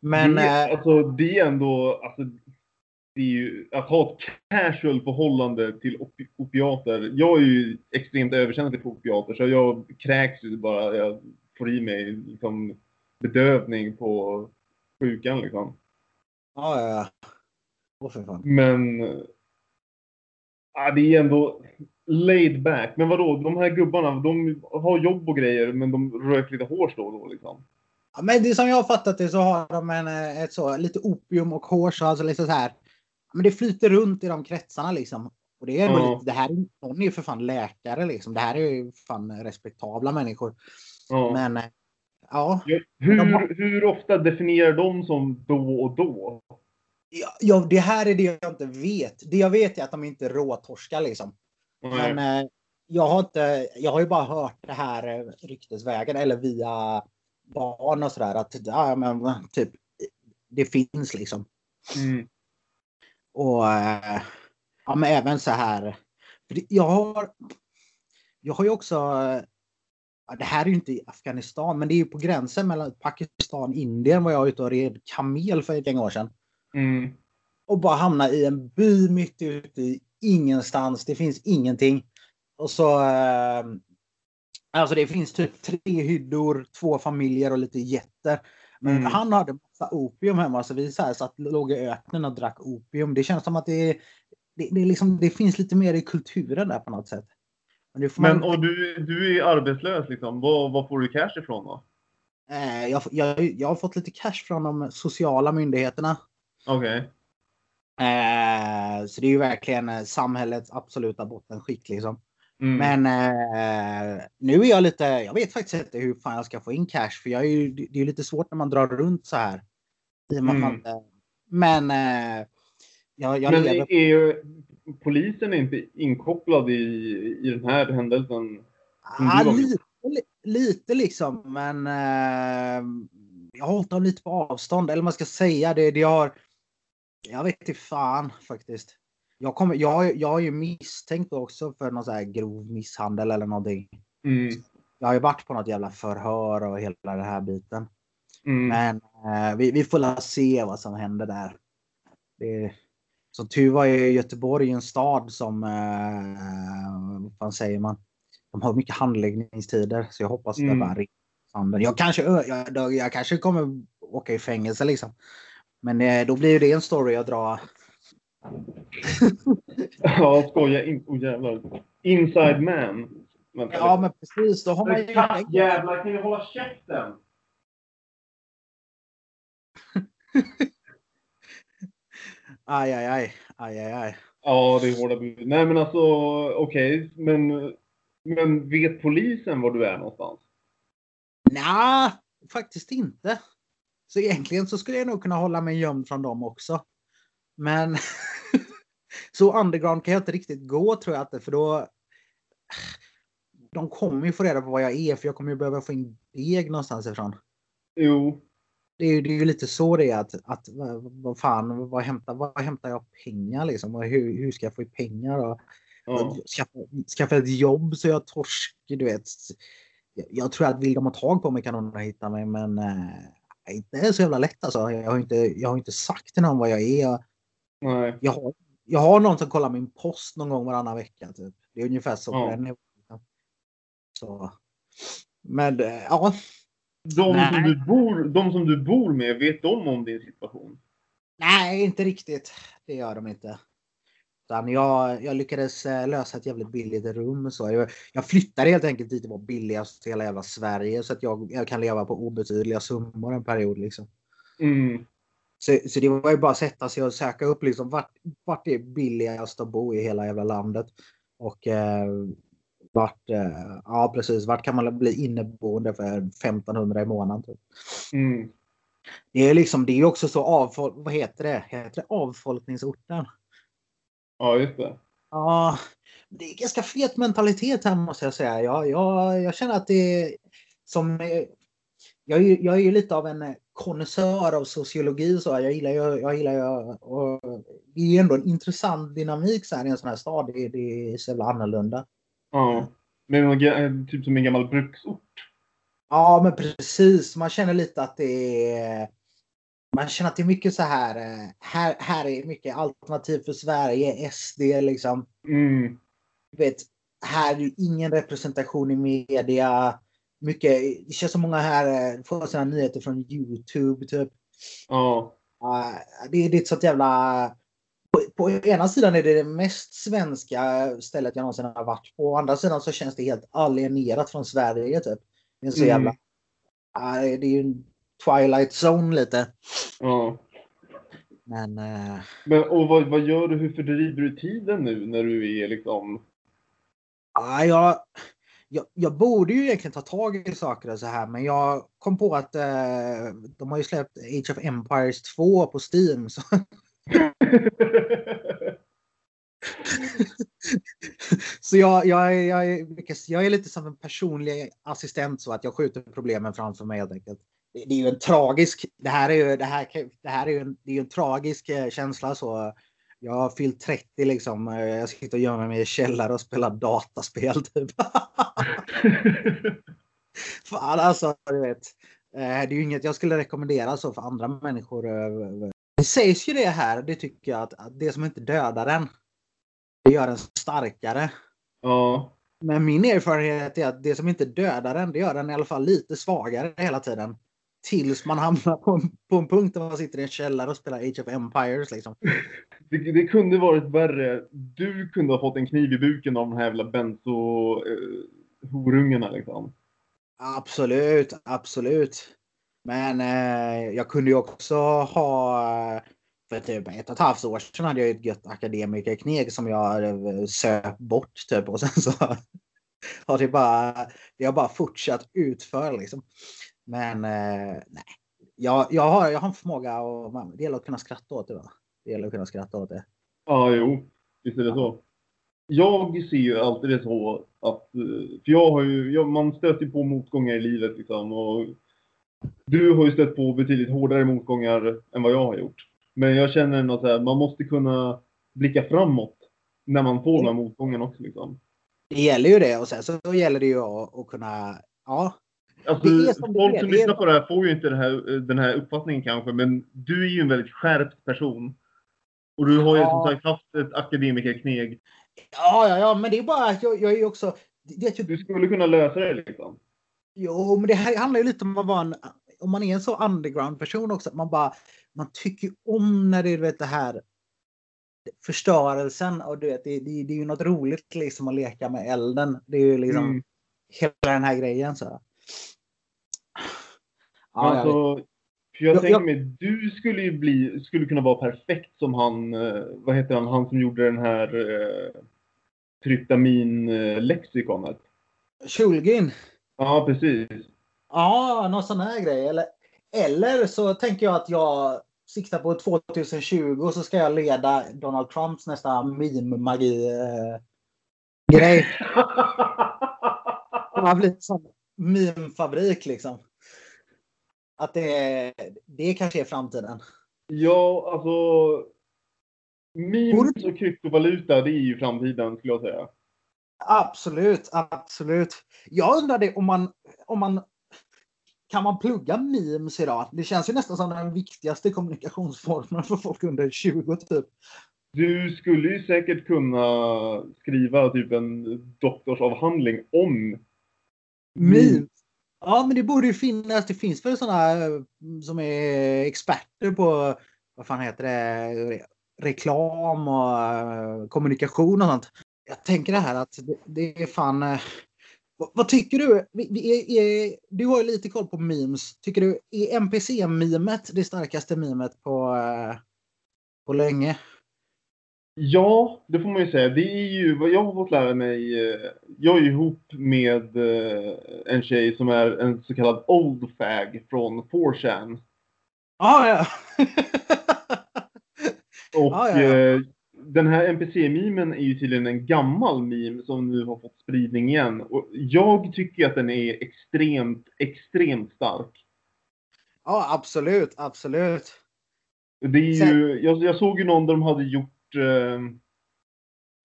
[SPEAKER 3] Men
[SPEAKER 2] det,
[SPEAKER 3] eh,
[SPEAKER 2] alltså, det är ändå... Alltså, ju, att ha ett casual förhållande till opi- opiater. Jag är ju extremt överkänslig för opiater så jag kräks ju bara jag får i mig liksom, bedövning på sjukan liksom.
[SPEAKER 3] ja, ja, ja. Åh, för fan.
[SPEAKER 2] Men... Ja, det är ändå laid back. Men vadå, de här gubbarna, de har jobb och grejer men de röker lite hårs då och då liksom.
[SPEAKER 3] Ja, men det som jag har fattat det så har de en, eh, ett så, lite opium och hårs. Alltså liksom så här. Men det flyter runt i de kretsarna liksom. Och det är ändå
[SPEAKER 2] Ja.
[SPEAKER 3] lite, det här, är- de är ju för fan läkare liksom. Det här är ju fan respektabla människor.
[SPEAKER 2] Ja.
[SPEAKER 3] Men eh, ja, de har-
[SPEAKER 2] hur, hur ofta definierar de som då och då?
[SPEAKER 3] ja, ja, det här är det jag inte vet. Det jag vet är att de inte råtorskar liksom.
[SPEAKER 2] Nej.
[SPEAKER 3] Men eh, jag har inte, jag har ju bara hört det här eh, ryktesvägen eller via barn och sådär att ja, men typ det finns liksom.
[SPEAKER 2] Mm.
[SPEAKER 3] Och eh, ja, men även så här. Jag har. Jag har ju också. ja, Det här är ju inte i Afghanistan, men det är ju på gränsen mellan Pakistan och Indien var jag ute och red kamel för ett gäng år sedan.
[SPEAKER 2] Mm.
[SPEAKER 3] Och bara hamna i en by mitt ute i ingenstans. Det finns ingenting. Och så. Eh, alltså det finns typ tre hyddor, två familjer och lite getter. Men
[SPEAKER 2] Mm.
[SPEAKER 3] han hade massa opium hemma så vi så här satt, låg i öknen och drack opium. Det känns som att det, det, det, liksom, det finns lite mer i kulturen där på något sätt. Men, får
[SPEAKER 2] Men
[SPEAKER 3] man,
[SPEAKER 2] och du, du är arbetslös liksom. Var, var får du cash ifrån då?
[SPEAKER 3] eh, jag, jag, jag har fått lite cash från de sociala myndigheterna.
[SPEAKER 2] Okej.
[SPEAKER 3] Eh, så det är ju verkligen eh, samhällets absoluta bottenskikt liksom.
[SPEAKER 2] Mm.
[SPEAKER 3] Men eh, nu är jag lite, jag vet faktiskt inte hur fan jag ska få in cash för jag är ju, det är ju lite svårt när man drar runt så här. I och med att man
[SPEAKER 2] Mm.
[SPEAKER 3] inte- Men eh, jag, jag
[SPEAKER 2] Men
[SPEAKER 3] lever
[SPEAKER 2] är, är polisen inte inkopplad i, i den här händelsen? Med.
[SPEAKER 3] lite, li- lite liksom, men eh, jag har hållit dem lite på avstånd. Eller man ska säga, det, det har... Jag vet inte fan faktiskt. Jag, kommer, jag, jag är ju misstänkt också för någon så här grov misshandel eller någonting.
[SPEAKER 2] Mm.
[SPEAKER 3] Jag har ju varit på något jävla förhör och hela den här biten.
[SPEAKER 2] Mm.
[SPEAKER 3] Men eh, vi, vi får la se vad som händer där. Det, som tur var är Göteborg en stad som, eh, vad fan säger man? De har mycket handläggningstider så jag hoppas
[SPEAKER 2] Mm.
[SPEAKER 3] det bara. Jag kanske, jag, jag, kanske kommer åka i fängelse liksom. Men eh, då blir det en story att dra.
[SPEAKER 2] Ja, skoja inte. Oh jävlar. Inside man. Vänta
[SPEAKER 3] Ja men precis, då har man ju...
[SPEAKER 2] Kattjävlar, kan du hålla käften?
[SPEAKER 3] Aj, aj, aj. Aj, aj, aj.
[SPEAKER 2] Ja, det är hårda bud. Nej, men alltså okej. Men, men vet polisen var du är någonstans?
[SPEAKER 3] Nja, faktiskt inte. Så egentligen så skulle jag nog kunna hålla mig gömd från dem också. Men så underground kan jag inte riktigt gå tror jag inte för då. De kommer ju få reda på vad jag är för jag kommer ju behöva få in deg någonstans ifrån.
[SPEAKER 2] Jo.
[SPEAKER 3] Det är ju, det är ju lite så det är att, att vad, fan, vad hämtar, vad hämtar jag pengar liksom? Och hur, hur ska jag få in pengar? Och,
[SPEAKER 2] Ja.
[SPEAKER 3] skaffa, skaffa ett jobb så jag torsk, du vet. Jag, jag tror att vill de ha tag på mig kan de hitta mig men eh, inte så jävla lätt alltså. Jag har inte, jag har inte sagt till någon vad jag är. Jag,
[SPEAKER 2] Nej.
[SPEAKER 3] jag, har, jag har någon som kollar min post någon gång varannan vecka. Typ. Det är ungefär så
[SPEAKER 2] Ja.
[SPEAKER 3] Så. Men eh, ja,
[SPEAKER 2] De
[SPEAKER 3] Nej.
[SPEAKER 2] som, du bor, de som du bor med, vet de om din situation?
[SPEAKER 3] nej inte riktigt. Det gör de inte. Utan jag, jag lyckades eh, lösa ett jävligt billigt rum. Så jag, jag flyttade helt enkelt dit det var billigast i hela jävla Sverige. Så att jag, jag kan leva på obetydliga summor en period. Liksom.
[SPEAKER 2] Mm.
[SPEAKER 3] Så, så det var ju bara att sätta sig och söka upp liksom vart, vart det är billigast att bo i hela jävla landet. Och eh, vart, eh, ja precis, vart kan man bli inneboende för 1500 i månaden. Typ.
[SPEAKER 2] Mm.
[SPEAKER 3] Det är liksom, det är också så avfolk, vad heter det? Heter det avfolkningsorten?
[SPEAKER 2] Ja, just det.
[SPEAKER 3] Ja, det är ganska fet mentalitet här måste jag säga. Jag, jag, jag känner att det är som... eh, Jag är, jag är ju lite av en konnässör av sociologi. Så jag gillar ju... Jag gillar ju det är ju ändå en intressant dynamik så här, i en sån här stad. Det, det är så jävla annorlunda.
[SPEAKER 2] Ja. Men ga- typ som en gammal bruksort.
[SPEAKER 3] Ja, men precis. Man känner lite att det är... Man känner att det är mycket så här... eh, Här, här är mycket alternativ för Sverige, SD liksom.
[SPEAKER 2] Mm.
[SPEAKER 3] Vet, här är ju ingen representation i media. Mycket, det känns som många här eh, får sina nyheter från Youtube. Typ.
[SPEAKER 2] Ja.
[SPEAKER 3] Uh, det, det är ett sånt jävla... På, på ena sidan är det det mest svenska stället jag någonsin har varit på. Å andra sidan så känns det helt alienerat från Sverige. Typ. Det är så
[SPEAKER 2] Mm.
[SPEAKER 3] jävla... Ja, det är ju en Twilight Zone lite.
[SPEAKER 2] ja.
[SPEAKER 3] Men eh,
[SPEAKER 2] Men, och vad, vad gör du? Hur fördriver du tiden nu när du är liksom...
[SPEAKER 3] ja, jag, jag, jag borde ju egentligen ta tag i saker och så här. Men jag kom på att eh, de har ju släppt Age of Empires 2 på Steam. Så, så jag, jag, är- jag, är, jag är lite som en personlig assistent så att jag skjuter problemen framför mig helt enkelt. Det, det är ju en tragisk, det här är ju, det här, det här är ju en, det är ju en tragisk eh, känsla så. Jag har fyllt 30 liksom. Eh, jag sitter och gömmer mig i källare och spelar dataspel typ. Fan alltså, du vet. Eh, det är ju inget jag skulle rekommendera så för andra människor. Det sägs ju det här, det tycker jag, att, att det som inte dödar en, det gör en starkare.
[SPEAKER 2] ja.
[SPEAKER 3] Men min erfarenhet är att det som inte dödar en, det gör en i alla fall lite svagare hela tiden. Tills man hamnar på en, på en punkt där man sitter i en källare och spelar Age of Empires. Liksom.
[SPEAKER 2] Det, det kunde varit värre. Du kunde ha fått en kniv i buken av de här jävla benzo eh, liksom.
[SPEAKER 3] Absolut, absolut. Men eh, jag kunde ju också ha... Eh, för typ ett och ett halvt år sedan hade jag ett gött akademikerkneg som jag eh, söp bort typ. Och sen så har det bara, det har bara fortsatt utför liksom. Men eh, nej. Jag, jag, har, jag har en förmåga och det gäller att kunna skratta åt det. Va? Det gäller att kunna skratta åt det.
[SPEAKER 2] Ja, jo. Visst är det så. Jag ser ju alltid det så att, eh, för jag har ju, jag, man stöter ju på motgångar i livet liksom och du har ju stött på betydligt hårdare motgångar än vad jag har gjort. Men jag känner ändå här, man måste kunna blicka framåt när man får de här motgångarna också liksom.
[SPEAKER 3] Det gäller ju det och sen så gäller det ju att, att kunna, ja,
[SPEAKER 2] Alltså,
[SPEAKER 3] som
[SPEAKER 2] folk som lyssnar på det här får ju inte här, den här uppfattningen kanske, men du är ju en väldigt skärpt person. Och du har ju
[SPEAKER 3] Ja.
[SPEAKER 2] som sagt haft ett akademikerkneg.
[SPEAKER 3] ja, ja, ja men det är bara att jag, jag är också, det är typ
[SPEAKER 2] Du skulle kunna lösa det liksom.
[SPEAKER 3] Jo, men det här handlar ju lite om att vara en, om man är en så underground person också, att man bara, man tycker om när det är vet, det här förstörelsen och du vet, det, det, det är ju något roligt liksom att leka med elden. Det är ju liksom
[SPEAKER 2] Mm.
[SPEAKER 3] hela den här grejen så. Ja,
[SPEAKER 2] alltså, jag
[SPEAKER 3] Jag-
[SPEAKER 2] tänker
[SPEAKER 3] jag-
[SPEAKER 2] mig, du skulle ju bli, skulle kunna vara perfekt som han, eh, vad heter han, han som gjorde den här eh, tryptamin-lexikonet.
[SPEAKER 3] Shulgin.
[SPEAKER 2] Ja, precis.
[SPEAKER 3] Ja, någon sån här grej. Eller, eller så tänker jag att jag siktar på 2020 och så ska jag leda Donald Trumps nästa meme-magi-grej. Det har blivit en sån meme-fabrik liksom. Att det, det kanske är framtiden.
[SPEAKER 2] ja, alltså. Memes och kryptovaluta, det är ju framtiden skulle jag säga.
[SPEAKER 3] Absolut, absolut. Jag undrade om man, om man kan man plugga memes idag? Det känns ju nästan som den viktigaste kommunikationsformen för folk under 20 typ.
[SPEAKER 2] Du skulle ju säkert kunna skriva typ en doktorsavhandling om
[SPEAKER 3] Memes? Ja, men det borde ju finnas. Det finns väl sådana eh, som är experter på, vad fan heter det, reklam och eh, kommunikation och sånt. Jag tänker det här att det, det är fan... eh, Vad, vad tycker du? Vi, vi är, är, du har ju lite koll på memes. Tycker du, är NPC-memet det starkaste memet på, eh, på länge?
[SPEAKER 2] Ja, det får man ju säga. Det är ju vad jag har fått lära mig. eh, Jag är ihop med eh, en tjej som är en så kallad old fag från 4chan.
[SPEAKER 3] Ah, ja,
[SPEAKER 2] Och
[SPEAKER 3] Ja, ja, ja.
[SPEAKER 2] eh, den här NPC-memen är ju tydligen en gammal meme som nu har fått spridning igen. Och jag tycker att den är extremt, extremt stark.
[SPEAKER 3] ja, absolut, absolut.
[SPEAKER 2] Det är
[SPEAKER 3] Sen-
[SPEAKER 2] ju, jag, jag såg ju någon där de hade gjort eh,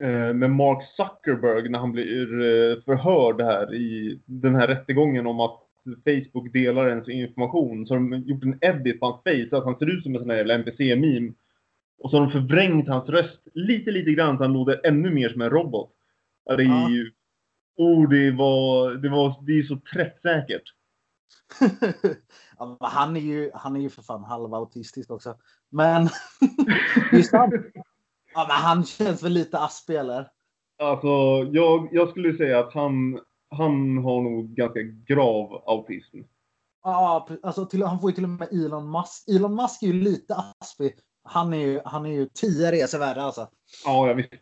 [SPEAKER 2] eh, med Mark Zuckerberg när han blir eh, förhörd här i den här rättegången om att Facebook delar ens information. Så har de gjort en edit på hans face så att han ser ut som en sån här jävla NPC-meme. Och så har de förvrängt hans röst lite, lite grann så han låter ännu mer som en robot. Det är
[SPEAKER 3] Ja.
[SPEAKER 2] ju... Oh, det var... Det, var, det är så träffsäkert.
[SPEAKER 3] ja, han, är ju, han är ju för fan halvautistisk också. Men är sant. Ja, men han känns väl lite aspig eller?
[SPEAKER 2] Alltså, jag, jag skulle säga att han, han har nog ganska grav autism.
[SPEAKER 3] Ja, alltså till, han får ju till och med Elon Musk. Elon Musk är ju lite aspig. Han är ju, han är ju tio resor värre alltså.
[SPEAKER 2] Ja, jag visst.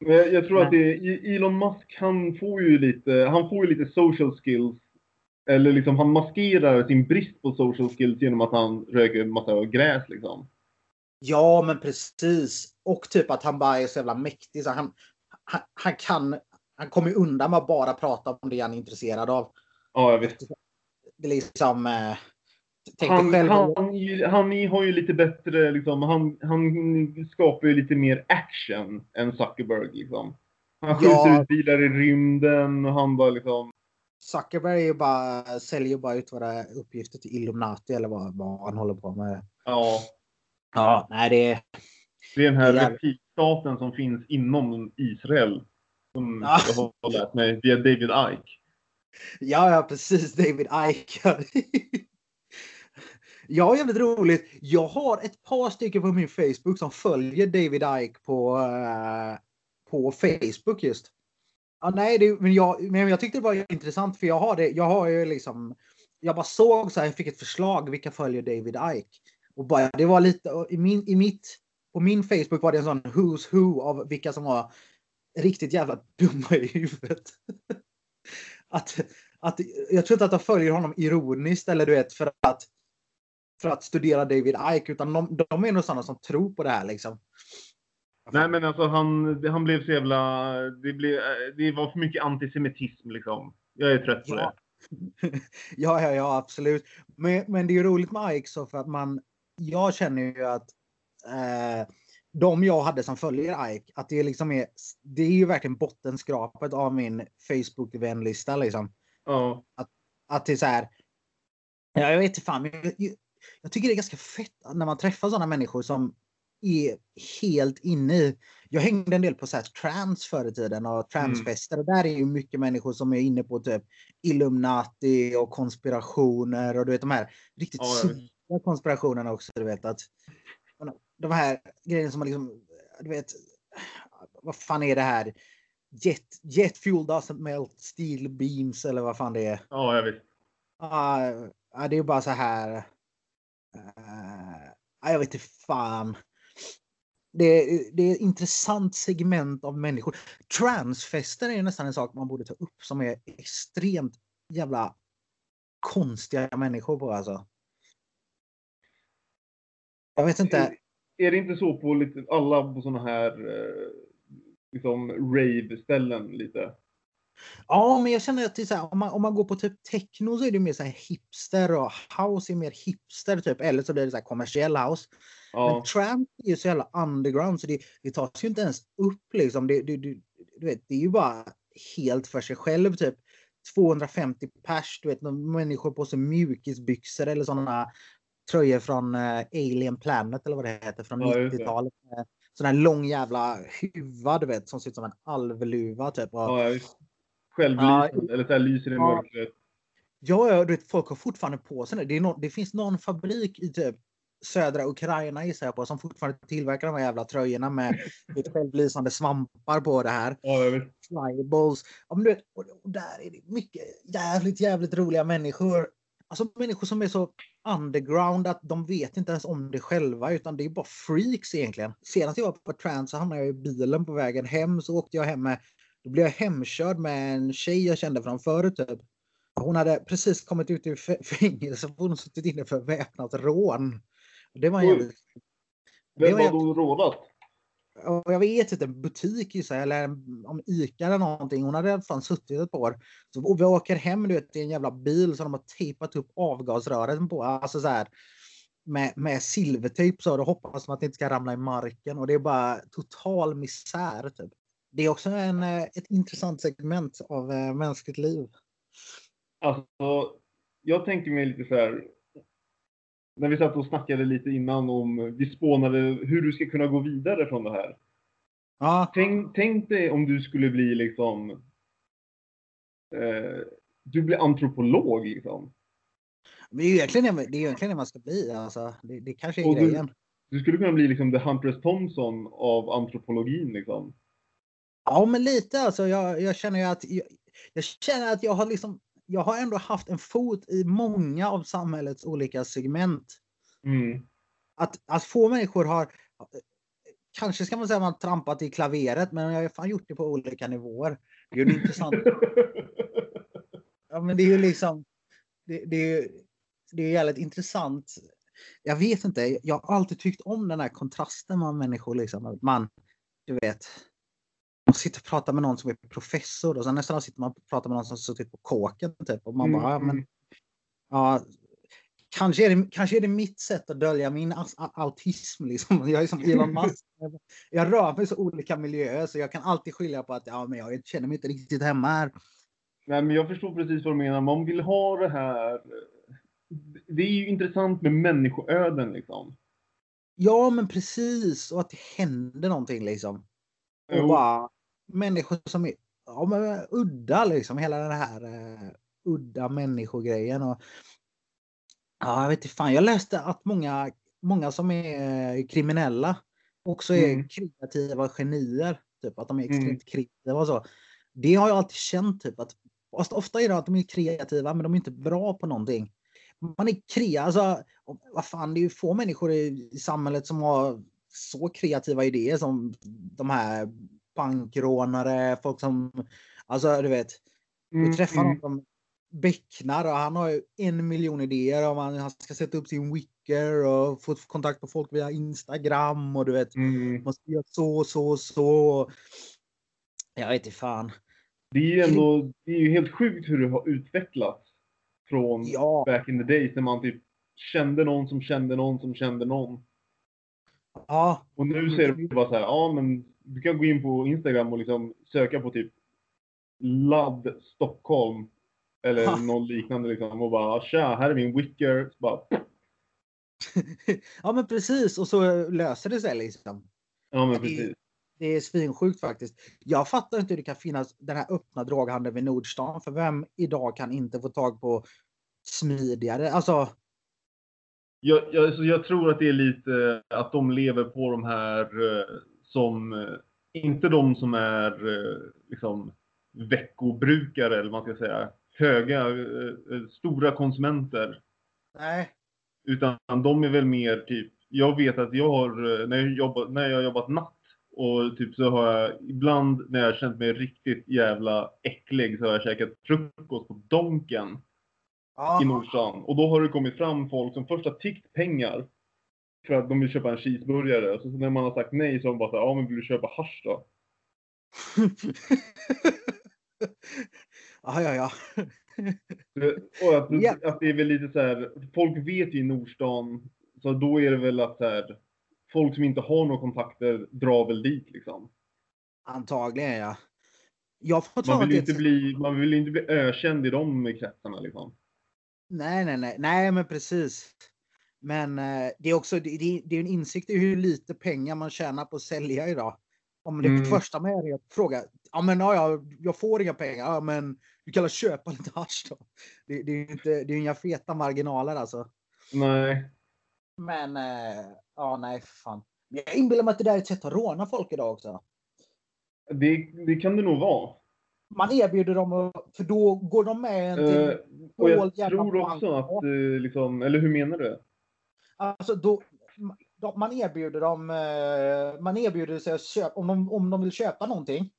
[SPEAKER 2] Men jag, jag tror att det Elon Musk, han får ju lite, han får ju lite social skills. Eller liksom, han maskerar sin brist på social skills genom att han röker en massa gräs liksom.
[SPEAKER 3] Ja, men precis. Och typ att han bara är så jävla mäktig. Så han, han, han kan... Han kommer ju undan med att bara prata om det han är intresserad av.
[SPEAKER 2] Ja, jag visst.
[SPEAKER 3] Det är liksom...
[SPEAKER 2] Han,
[SPEAKER 3] själv.
[SPEAKER 2] han, han, har ju lite bättre, liksom, han, han skapar ju lite mer action än Zuckerberg liksom. Han skjuter
[SPEAKER 3] Ja.
[SPEAKER 2] ut bilar i rymden och han bara liksom,
[SPEAKER 3] Zuckerberg bara, säljer ju bara ut våra uppgifter till Illuminati eller vad, vad han håller på med.
[SPEAKER 2] ja.
[SPEAKER 3] Ja, nej det är...
[SPEAKER 2] Det är den här reptilstaten som finns inom Israel. Som
[SPEAKER 3] Ja.
[SPEAKER 2] jag har lärt mig via David Icke.
[SPEAKER 3] Ja, ja, precis. David Icke. Ja, jävligt roligt. Jag har ett par stycken på min Facebook som följer David Ike på, eh, på Facebook just. Ja, nej, det, men, jag, men jag tyckte det var intressant för jag har det. Jag har ju liksom. Jag bara såg så här, jag fick ett förslag vilka följer David Ike? Och bara, det var lite i min, i mitt, på min Facebook var det en sån who's who av vilka som var riktigt jävla dumma i huvudet. att, att, jag tror inte att de följer honom ironiskt eller du vet för att för att studera David Icke utan de, de är nog sådana som tror på det här liksom.
[SPEAKER 2] Nej men alltså han, han blev så jävla... Det, blev, det var för mycket antisemitism liksom. Jag är trött på
[SPEAKER 3] Ja.
[SPEAKER 2] det.
[SPEAKER 3] ja, ja, ja, absolut. Men, men det är ju roligt med Ike så för att man, jag känner ju att eh, de jag hade som följer Ike, att det liksom är, det är ju verkligen bottenskrapet av min Facebook-vänlista liksom.
[SPEAKER 2] Ja.
[SPEAKER 3] Att det är så här, ja, jag vet inte fan, men jag, tycker det är ganska fett när man träffar sådana människor som är helt inne i. Jag hängde en del på så här trans förr i tiden och transfester och där är ju mycket människor som är inne på typ Illuminati och konspirationer och du vet de här riktigt
[SPEAKER 2] Ja,
[SPEAKER 3] sura konspirationerna också. Du vet att de här grejerna som man liksom, du vet, vad fan är det här? Jet, jet fuel doesn't melt steel beams eller vad fan det är.
[SPEAKER 2] Ja, jag vet.
[SPEAKER 3] Ja, ja, det är bara så här. Uh, jag vet inte fan. Det, är- det är ett intressant segment av människor. Transfester är nästan en sak man borde ta upp som är extremt jävla konstiga människor på alltså. Jag vet inte.
[SPEAKER 2] Är, är det inte så på lite, alla på sådana här eh, liksom rave-ställen lite?
[SPEAKER 3] Ja, men jag känner att det här, om, man, om man går på typ techno så är det mer så här hipster och house är mer hipster typ. Eller så blir det så här kommersiell house. Men
[SPEAKER 2] Ja.
[SPEAKER 3] trans är ju så jävla underground så det, det tas ju inte ens upp liksom. Det, det, det, du vet, det är ju bara helt för sig själv typ. 250 pers, du vet, människor på sig mjukisbyxor eller sådana tröjor från uh, Alien Planet eller vad det heter från
[SPEAKER 2] Ja,
[SPEAKER 3] 90-talet. Sån här lång jävla huva du vet som ser ut som en alvluva typ. Och,
[SPEAKER 2] Ja. Självlysande, eller så här lyser i
[SPEAKER 3] Ja.
[SPEAKER 2] mörkret.
[SPEAKER 3] Ja, ja, du vet, folk har fortfarande på sig det. Det, nå- det finns någon fabrik i typ södra Ukraina gissar jag på som fortfarande tillverkar de här jävla tröjorna med självlysande svampar på det här.
[SPEAKER 2] Ja.
[SPEAKER 3] Flyballs. Ja, men du vet, och, och där är det mycket jävligt, jävligt roliga människor. Alltså människor som är så underground att de vet inte ens om det själva utan det är bara freaks egentligen. Senast jag var på trans så hamnade jag i bilen på vägen hem så åkte jag hem med då blev jag hemkörd med en tjej jag kände från förut typ. Hon hade precis kommit ut ur fä- fängelse och hon suttit inne för väpnat rån. Det var en jävligt...
[SPEAKER 2] Vem då rådat?
[SPEAKER 3] och jag vet inte, en butik gissar jag, eller om Ica eller någonting. Hon hade fall suttit ett par. Så, och vi åker hem du vet, i en jävla bil som de har tejpat upp avgasrören på. Alltså så här, med, med silvertejp så då hoppas man att det inte ska ramla i marken. Och det är bara total misär. Typ. Det är också en, eh, ett intressant segment av eh, mänskligt liv.
[SPEAKER 2] Alltså, jag tänker mig lite så här. När vi satt och snackade lite innan om, vi spånade hur du ska kunna gå vidare från det här.
[SPEAKER 3] Ja,
[SPEAKER 2] Tänk, tänk dig om du skulle bli liksom, eh, du blir antropolog liksom.
[SPEAKER 3] men det är ju egentligen det, det, är egentligen det man ska bli. Alltså, det, det kanske är
[SPEAKER 2] Och du-
[SPEAKER 3] grejen.
[SPEAKER 2] Du skulle kunna bli liksom the Huntress Thompson av antropologin liksom.
[SPEAKER 3] Ja, men lite alltså. Jag, jag känner ju att jag, jag känner att jag har liksom. Jag har ändå haft en fot i många av samhällets olika segment.
[SPEAKER 2] Mm.
[SPEAKER 3] Att, att få människor har. Kanske ska man säga att man trampat i klaveret, men jag har fan gjort det på olika nivåer. Det är ju intressant. Ja, men det är ju liksom. Det, det är ju. Det är jävligt intressant. Jag vet inte. Jag har alltid tyckt om den här kontrasten med människor liksom. Man, du vet. Man sitter och pratar med någon som är professor och sen nästa dag sitter man och pratar med någon som suttit på kåken typ. Och man
[SPEAKER 2] Mm,
[SPEAKER 3] bara, men
[SPEAKER 2] mm.
[SPEAKER 3] ja. Kanske är, det, kanske är det mitt sätt att dölja min autism. Liksom. Jag är som Elon Musk. Jag rör mig i så olika miljöer så jag kan alltid skilja på att ja, men jag känner mig inte riktigt hemma här.
[SPEAKER 2] Nej, men jag förstår precis vad du menar. Man vill ha det här. Det är ju intressant med människoöden liksom.
[SPEAKER 3] Ja, men precis. Och att det händer någonting liksom. Och
[SPEAKER 2] Jo.
[SPEAKER 3] bara människor som är ja, men, udda liksom. Hela den här uh, udda människogrejen. Och, ja, jag vet inte fan. Jag läste att många, många som är eh, kriminella också är
[SPEAKER 2] Mm.
[SPEAKER 3] kreativa genier. Typ att de är extremt
[SPEAKER 2] Mm.
[SPEAKER 3] kreativa och så. Det har jag alltid känt typ att fast ofta är det att de är kreativa men de är inte bra på någonting. Man är kreativ, alltså vad fan det är ju få människor i samhället som har så kreativa idéer som de här bankrånare, folk som, alltså du vet, vi
[SPEAKER 2] Mm,
[SPEAKER 3] träffar
[SPEAKER 2] mm.
[SPEAKER 3] någon som becknar och han har ju en miljon idéer om han, han ska sätta upp sin wicker och få kontakt med folk via Instagram och du vet,
[SPEAKER 2] Mm.
[SPEAKER 3] man ska göra så, så, så. Jag vet inte fan.
[SPEAKER 2] Det är ju ändå, det är ju helt sjukt hur det har utvecklats. Från
[SPEAKER 3] Ja,
[SPEAKER 2] back in the days när man typ kände någon som kände någon som kände någon.
[SPEAKER 3] ja,
[SPEAKER 2] Och nu ser det bara så här, ja men du kan gå in på Instagram och liksom söka på typ ladd Stockholm. Eller
[SPEAKER 3] Ha.
[SPEAKER 2] någon liknande liksom och bara tja, här är min wicker. Bara,
[SPEAKER 3] ja men precis och så löser det sig liksom.
[SPEAKER 2] ja men precis.
[SPEAKER 3] Det är svinsjukt faktiskt. Jag fattar inte hur det kan finnas den här öppna droghandeln vid Nordstan. För vem idag kan inte få tag på smidigare? Alltså,
[SPEAKER 2] Jag, jag, jag tror att det är lite att de lever på de här eh, som, eh, inte de som är eh, liksom veckobrukare eller man ska säga, höga, eh, stora konsumenter.
[SPEAKER 3] nej.
[SPEAKER 2] Utan de är väl mer typ, jag vet att jag har, när jag, jobbat, när jag har jobbat natt och typ så har jag ibland när jag känt mig riktigt jävla äcklig så har jag käkat frukost på Donken i Nordstan. Och då har det kommit fram folk som först har tiggt pengar för att de vill köpa en cheeseburgare. Och så när man har sagt nej så har de bara sagt, ja men vill du köpa hasch då?
[SPEAKER 3] ja, ja, ja.
[SPEAKER 2] Och att,
[SPEAKER 3] Ja.
[SPEAKER 2] att det är väl lite så här, folk vet ju i Nordstan, så då är det väl att så här, folk som inte har några kontakter drar väl dit liksom.
[SPEAKER 3] Antagligen ja. Jag får
[SPEAKER 2] Man vill inte bli, man vill inte bli ökänd i de kretsarna liksom.
[SPEAKER 3] Nej, nej, nej, nej, men precis. Men eh, det är också det, det, är en insikt i hur lite pengar man tjänar på att sälja idag. Om det
[SPEAKER 2] Mm.
[SPEAKER 3] första man gör är att fråga, ja men ja, ja, jag får inga pengar, ja men du kan väl köpa lite hasch då. Det, det är ju inte, det är inga feta marginaler alltså.
[SPEAKER 2] Nej.
[SPEAKER 3] Men eh, ja, nej fan. Jag inbillar mig att det där är ett sätt att råna folk idag också.
[SPEAKER 2] Det, det kan det nog vara.
[SPEAKER 3] Man erbjuder dem, för då går de med en till
[SPEAKER 2] och jag tror också att, liksom, eller hur menar du?
[SPEAKER 3] Alltså då, man erbjuder dem, eh, man erbjuder sig att köpa, om de, om de vill köpa någonting.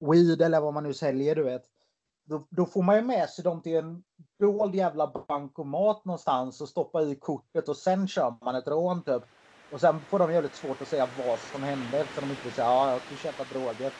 [SPEAKER 3] Weed eller vad man nu säljer, du vet. Då, då får man ju med sig dem till en dold jävla bankomat någonstans och stoppa i kortet och sen kör man ett rån typ. Och sen får de jävligt svårt att säga vad som hände eftersom de inte vill säga ja, jag ska köpa droger.